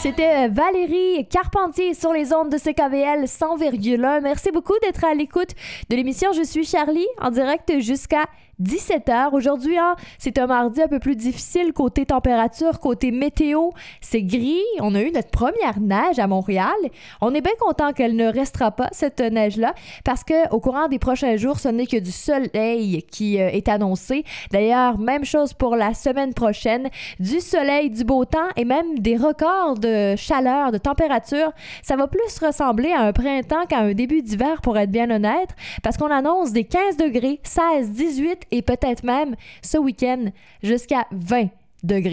C'était euh, Valérie Carpentier sur les ondes de CKVL 100,1. Merci beaucoup d'être à l'écoute de l'émission. Je suis Charlie en direct jusqu'à 17h. Aujourd'hui, hein, c'est un mardi un peu plus difficile côté température, côté météo. C'est gris. On a eu notre première neige à Montréal. On est bien content qu'elle ne restera pas, cette neige-là, parce que au courant des prochains jours, ce n'est que du soleil qui euh, est annoncé. D'ailleurs, même chose pour la semaine prochaine. Du soleil, du beau temps et même des records de chaleur, de température. Ça va plus ressembler à un printemps qu'à un début d'hiver, pour être bien honnête, parce qu'on annonce des 15 degrés, 16, 18 et peut-être même ce week-end jusqu'à 20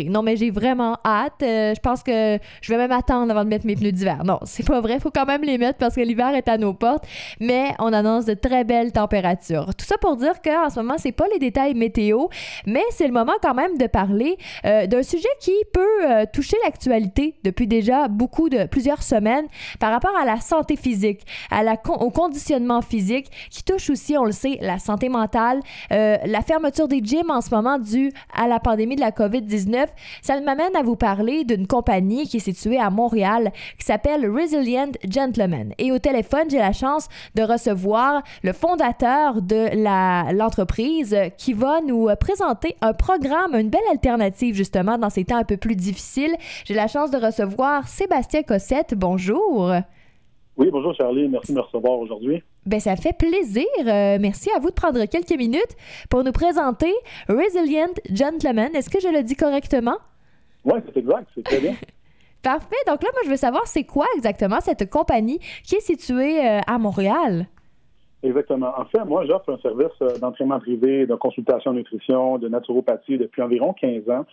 Non, mais j'ai vraiment hâte. Euh, je pense que je vais même attendre avant de mettre mes pneus d'hiver. Non, c'est pas vrai. Faut quand même les mettre parce que l'hiver est à nos portes. Mais on annonce de très belles températures. Tout ça pour dire qu'en ce moment, c'est pas les détails météo, mais c'est le moment quand même de parler euh, d'un sujet qui peut euh, toucher l'actualité depuis déjà beaucoup de plusieurs semaines par rapport à la santé physique, au conditionnement physique, qui touche aussi, on le sait, la santé mentale, la fermeture des gyms en ce moment due à la pandémie de la COVID-19 ça m'amène à vous parler d'une compagnie qui est située à Montréal qui s'appelle Resilient Gentleman. Et au téléphone, j'ai la chance de recevoir le fondateur de l'entreprise qui va nous présenter un programme, une belle alternative justement dans ces temps un peu plus difficiles. J'ai la chance de recevoir Sébastien Cossette. Bonjour. Oui, bonjour Charlie, merci de me recevoir aujourd'hui. Ben, ça fait plaisir. Euh, merci à vous de prendre quelques minutes pour nous présenter Resilient Gentleman. Est-ce que je le dis correctement? Oui, c'est exact, c'est très bien. Parfait. Donc là, moi, je veux savoir, c'est quoi exactement cette compagnie qui est située euh, à Montréal? Exactement. En fait, moi, j'offre un service euh, d'entraînement privé, de consultation en nutrition, de naturopathie depuis environ 15 ans,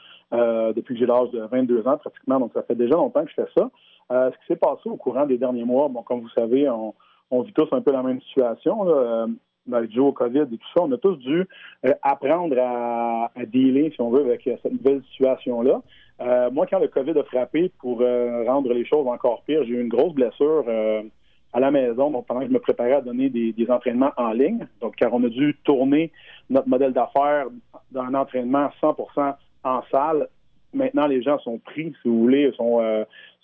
depuis que j'ai l'âge de 22 ans pratiquement. Donc, ça fait déjà longtemps que je fais ça. ce qui s'est passé au courant des derniers mois, bon, comme vous savez, on, on vit tous un peu la même situation. Là. Euh, avec Joe, COVID et tout ça, on a tous dû euh, apprendre à, dealer, si on veut, avec euh, cette nouvelle situation-là. moi, quand le COVID a frappé, pour rendre les choses encore pires, j'ai eu une grosse blessure à la maison, donc pendant que je me préparais à donner des, entraînements en ligne. Donc, car on a dû tourner notre modèle d'affaires d'un entraînement 100% en salle. Maintenant, les gens sont pris, si vous voulez, sont,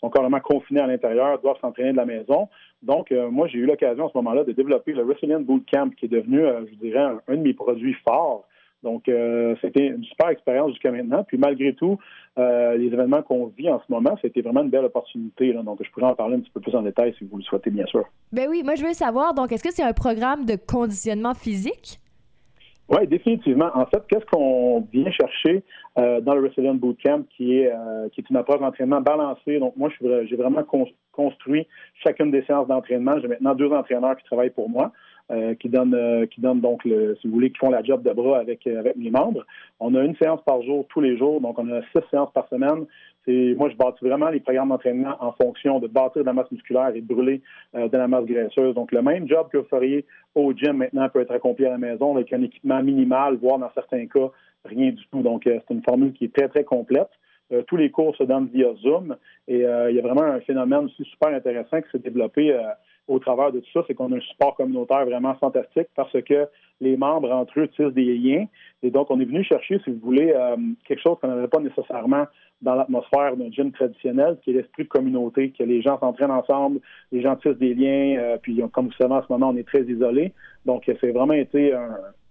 sont carrément confinés à l'intérieur, doivent s'entraîner de la maison. Donc, euh, moi, j'ai eu l'occasion à ce moment-là de développer le Resilient Bootcamp, qui est devenu, euh, je dirais, un, de mes produits forts. Donc, euh, c'était une super expérience jusqu'à maintenant. Puis, malgré tout, les événements qu'on vit en ce moment, c'était vraiment une belle opportunité. Donc, je pourrais en parler un petit peu plus en détail si vous le souhaitez, bien sûr. Ben oui, moi, je veux savoir, donc, est-ce que c'est un programme de conditionnement physique? Oui, définitivement. En fait, qu'est-ce qu'on vient chercher euh, dans le Resilient Bootcamp, qui est euh, qui est une approche d'entraînement balancée? Donc, moi, j'ai vraiment construit chacune des séances d'entraînement. J'ai maintenant deux entraîneurs qui travaillent pour moi. Euh, qui donnent qui donnent donc le, si vous voulez, qui font la job de bras avec avec mes membres. On a une séance par jour tous les jours, donc on a six séances par semaine moi, je bâtis vraiment les programmes d'entraînement en fonction de bâtir de la masse musculaire et de brûler euh, de la masse graisseuse. Donc, le même job que vous feriez au gym maintenant peut être accompli à la maison avec un équipement minimal, voire dans certains cas, rien du tout. Donc, euh, c'est une formule qui est très, très complète. Euh, tous les cours se donnent via Zoom et il y a vraiment un phénomène aussi super intéressant qui s'est développé au travers de tout ça, c'est qu'on a un support communautaire vraiment fantastique parce que les membres entre eux tissent des liens. Et donc, on est venu chercher, si vous voulez, quelque chose qu'on n'avait pas nécessairement dans l'atmosphère d'un gym traditionnel, qui est l'esprit de communauté, que les gens s'entraînent ensemble, les gens tissent des liens, euh, puis comme vous savez, en ce moment, on est très isolés. Donc, c'est vraiment été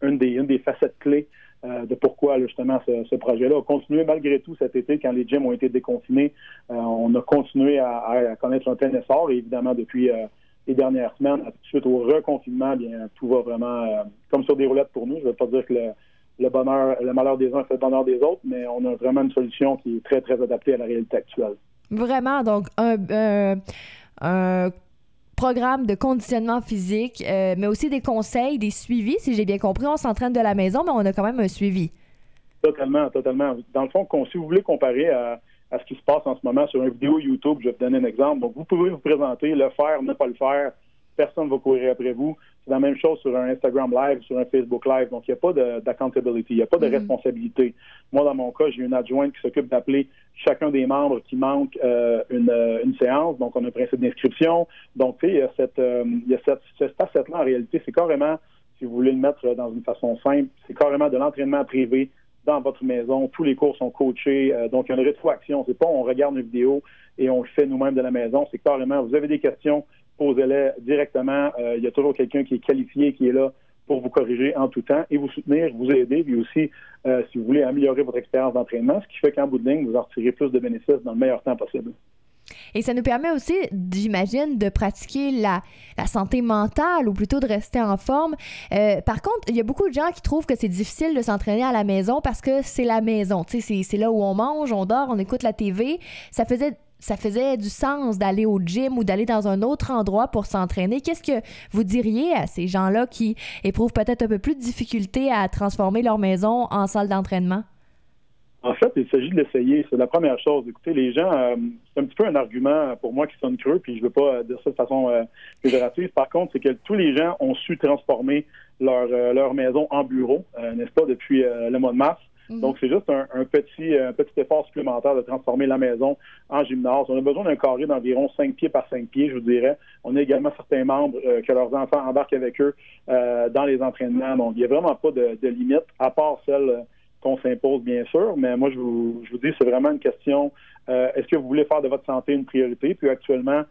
une, des, une des facettes clés euh, de pourquoi justement ce, projet-là a continué malgré tout cet été quand les gyms ont été déconfinés. Euh, on a continué à, connaître un plein essor et évidemment depuis les dernières semaines, suite au reconfinement, bien tout va vraiment comme sur des roulettes pour nous. Je ne veux pas dire que le, le bonheur, le malheur des uns fait le bonheur des autres, mais on a vraiment une solution qui est très, très adaptée à la réalité actuelle. Vraiment, donc un, un programme de conditionnement physique, euh, mais aussi des conseils, des suivis, si j'ai bien compris. On s'entraîne de la maison, mais on a quand même un suivi. Totalement, totalement. Dans le fond, si vous voulez comparer à, à ce qui se passe en ce moment sur une vidéo YouTube, je vais vous donner un exemple. Donc, vous pouvez vous présenter, le faire, ne pas le faire. Personne ne va courir après vous. C'est la même chose sur un Instagram Live, sur un Facebook Live. Donc, il n'y a pas d'accountability, il n'y a pas de mm-hmm. responsabilité. Moi, dans mon cas, j'ai une adjointe qui s'occupe d'appeler chacun des membres qui manque euh, euh, une, séance. Donc, on a un principe d'inscription. Donc, tu sais, il y a cette, euh, il y a cette, cette facette-là, en réalité, c'est carrément, si vous voulez le mettre dans une façon simple, c'est carrément de l'entraînement privé dans votre maison. Tous les cours sont coachés. Euh, donc, il y a une rétroaction. C'est pas on regarde une vidéo et on le fait nous-mêmes de la maison. C'est carrément, vous avez des questions, posez-les directement. Euh, il y a toujours quelqu'un qui est qualifié, qui est là pour vous corriger en tout temps et vous soutenir, vous aider, puis aussi, euh, si vous voulez, améliorer votre expérience d'entraînement, ce qui fait qu'en bout de ligne, vous en retirez plus de bénéfices dans le meilleur temps possible. Et ça nous permet aussi, j'imagine, de pratiquer la, santé mentale ou plutôt de rester en forme. Euh, par contre, il y a beaucoup de gens qui trouvent que c'est difficile de s'entraîner à la maison parce que c'est la maison. Tu sais, c'est là où on mange, on dort, on écoute la TV. Ça faisait ça faisait du sens d'aller au gym ou d'aller dans un autre endroit pour s'entraîner. Qu'est-ce que vous diriez à ces gens-là qui éprouvent peut-être un peu plus de difficulté à transformer leur maison en salle d'entraînement? En fait, il s'agit de l'essayer. C'est la première chose. Écoutez, les gens, euh, c'est un petit peu un argument pour moi qui sonne creux, puis je ne veux pas dire ça de façon euh, péjorative. Par contre, c'est que tous les gens ont su transformer leur, euh, leur maison en bureau, n'est-ce pas, depuis le mois de mars. Mhm. Donc, c'est juste un, petit, un petit effort supplémentaire de transformer la maison en gymnase. On a besoin d'un carré d'environ 5 pieds par 5 pieds, je vous dirais. On a également certains membres que leurs enfants embarquent avec eux dans les entraînements. Donc, il n'y a vraiment pas de, de limite, à part celle qu'on s'impose, bien sûr, mais moi, je vous, je vous dis, c'est vraiment une question, euh, est-ce que vous voulez faire de votre santé une priorité? Puis actuellement,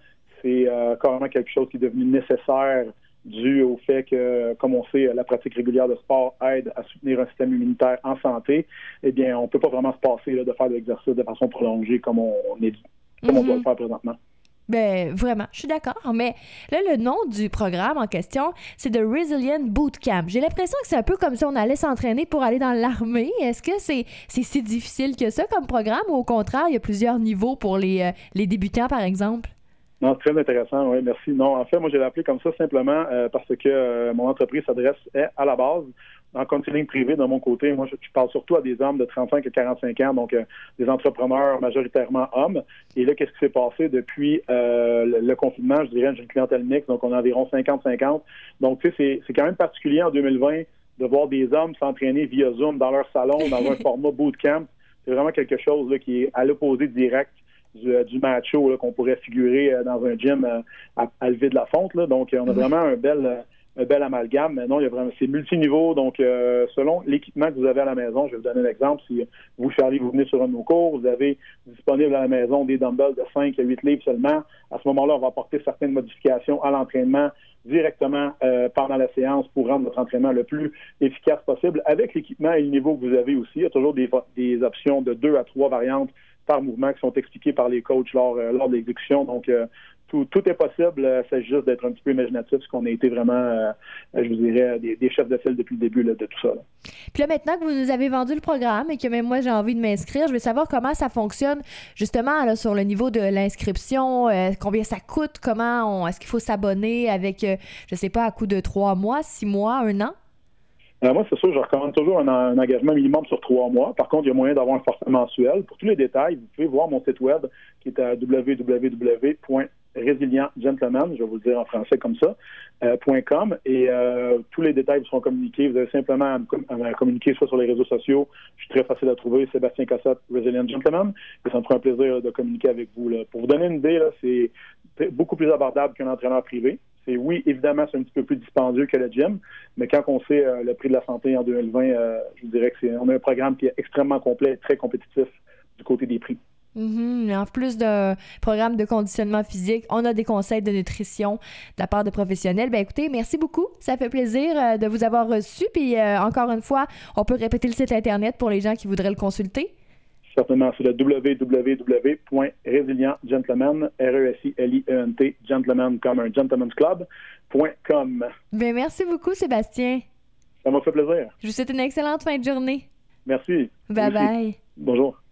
c'est euh, carrément quelque chose qui est devenu nécessaire dû au fait que, comme on sait, la pratique régulière de sport aide à soutenir un système immunitaire en santé. Eh bien, on ne peut pas vraiment se passer de faire de l'exercice de façon prolongée comme on, est, comme on doit le mm-hmm. faire présentement. Ben, vraiment, je suis d'accord. Mais là, le nom du programme en question, c'est The Resilient Bootcamp. J'ai l'impression que c'est un peu comme si on allait s'entraîner pour aller dans l'armée. Est-ce que c'est si difficile que ça comme programme ou au contraire, il y a plusieurs niveaux pour les, euh, les débutants, par exemple? Non, très intéressant, oui, merci. Non, en fait, moi, je l'ai appelé comme ça simplement euh, parce que euh, mon entreprise s'adresse à la base en counseling privé de mon côté, moi, je, parle surtout à des hommes de 35 à 45 ans, donc euh, des entrepreneurs majoritairement hommes. Et là, qu'est-ce qui s'est passé depuis euh, le, confinement? Je dirais, j'ai une clientèle mixte, donc on a environ 50-50. Donc, tu sais, c'est quand même particulier en 2020 de voir des hommes s'entraîner via Zoom dans leur salon, dans un format bootcamp. C'est vraiment quelque chose là, qui est à l'opposé direct du, euh, du macho qu'on pourrait figurer dans un gym à, à, lever de la fonte. Là. Donc, on a vraiment un bel un bel amalgame. Mais non, il y a vraiment, c'est multiniveau. Donc, euh, selon l'équipement que vous avez à la maison, je vais vous donner un exemple. Si vous, Charlie, vous venez sur un de nos cours, vous avez disponible à la maison des dumbbells de 5 à 8 livres seulement. À ce moment-là, on va apporter certaines modifications à l'entraînement directement euh, pendant la séance pour rendre votre entraînement le plus efficace possible. Avec l'équipement et le niveau que vous avez aussi, il y a toujours des, des options de deux à trois variantes par mouvement qui sont expliquées par les coachs lors, euh, lors de l'exécution. Donc, tout, est possible. Euh, c'est juste d'être un petit peu imaginatif, parce qu'on a été vraiment, euh, je vous dirais, des, chefs de file depuis le début de tout ça. Puis là, maintenant que vous nous avez vendu le programme et que même moi, j'ai envie de m'inscrire, je veux savoir comment ça fonctionne, justement, là, sur le niveau de l'inscription, euh, combien ça coûte, comment est-ce qu'il faut s'abonner avec, je sais pas, à coup de trois mois, six mois, un an? moi, c'est sûr, je recommande toujours un, engagement minimum sur trois mois. Par contre, il y a moyen d'avoir un forfait mensuel. Pour tous les détails, vous pouvez voir mon site web qui est à www Résilient Gentleman, je vais vous le dire en français comme ça, euh, .com, et euh, tous les détails vous seront communiqués. Vous avez simplement à, communiquer soit sur les réseaux sociaux, je suis très facile à trouver, Sébastien Cassette, Resilient Gentleman, et ça me fera un plaisir de communiquer avec vous. Pour vous donner une idée, c'est beaucoup plus abordable qu'un entraîneur privé. C'est oui, évidemment, c'est un petit peu plus dispendieux que le gym, mais quand on sait euh, le prix de la santé en 2020, je vous dirais que c'est on a un programme qui est extrêmement complet et très compétitif du côté des prix. Mhm. En plus d'un programme de conditionnement physique, on a des conseils de nutrition de la part de professionnels. Ben écoutez, merci beaucoup. Ça fait plaisir euh, de vous avoir reçu. Puis euh, encore une fois, on peut répéter le site internet pour les gens qui voudraient le consulter. Certainement, c'est le www.resilientgentleman, R-E-S-I-L-I-E-N-T, gentleman comme un gentleman's club.com. Ben merci beaucoup, Sébastien. Ça m'a fait plaisir. Je vous souhaite une excellente fin de journée. Merci. Bye bye. Bonjour.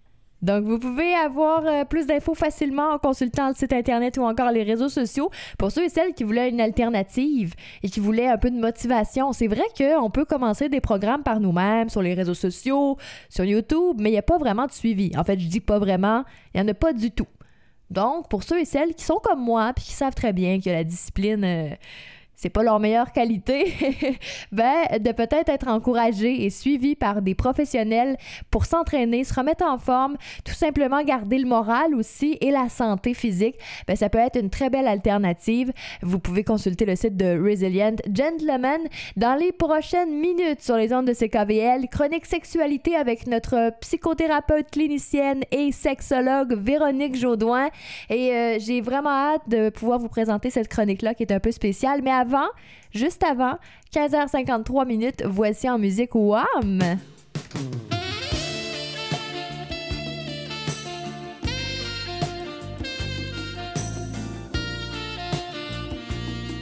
Donc, vous pouvez avoir euh, plus d'infos facilement en consultant le site Internet ou encore les réseaux sociaux. Pour ceux et celles qui voulaient une alternative et qui voulaient un peu de motivation, c'est vrai qu'on peut commencer des programmes par nous-mêmes sur les réseaux sociaux, sur YouTube, mais il n'y a pas vraiment de suivi. En fait, je dis pas vraiment, il n'y en a pas du tout. Donc, pour ceux et celles qui sont comme moi puis qui savent très bien que la discipline... Euh, c'est pas leur meilleure qualité, ben, de peut-être être encouragé et suivi par des professionnels pour s'entraîner, se remettre en forme, tout simplement garder le moral aussi et la santé physique, ben, ça peut être une très belle alternative. Vous pouvez consulter le site de Resilient Gentleman dans les prochaines minutes sur les ondes de CKVL. Chronique sexualité avec notre psychothérapeute clinicienne et sexologue Véronique Jaudoin. Et euh, j'ai vraiment hâte de pouvoir vous présenter cette chronique-là qui est un peu spéciale. Mais avant, juste avant, 15h53 minutes, voici en musique Wham!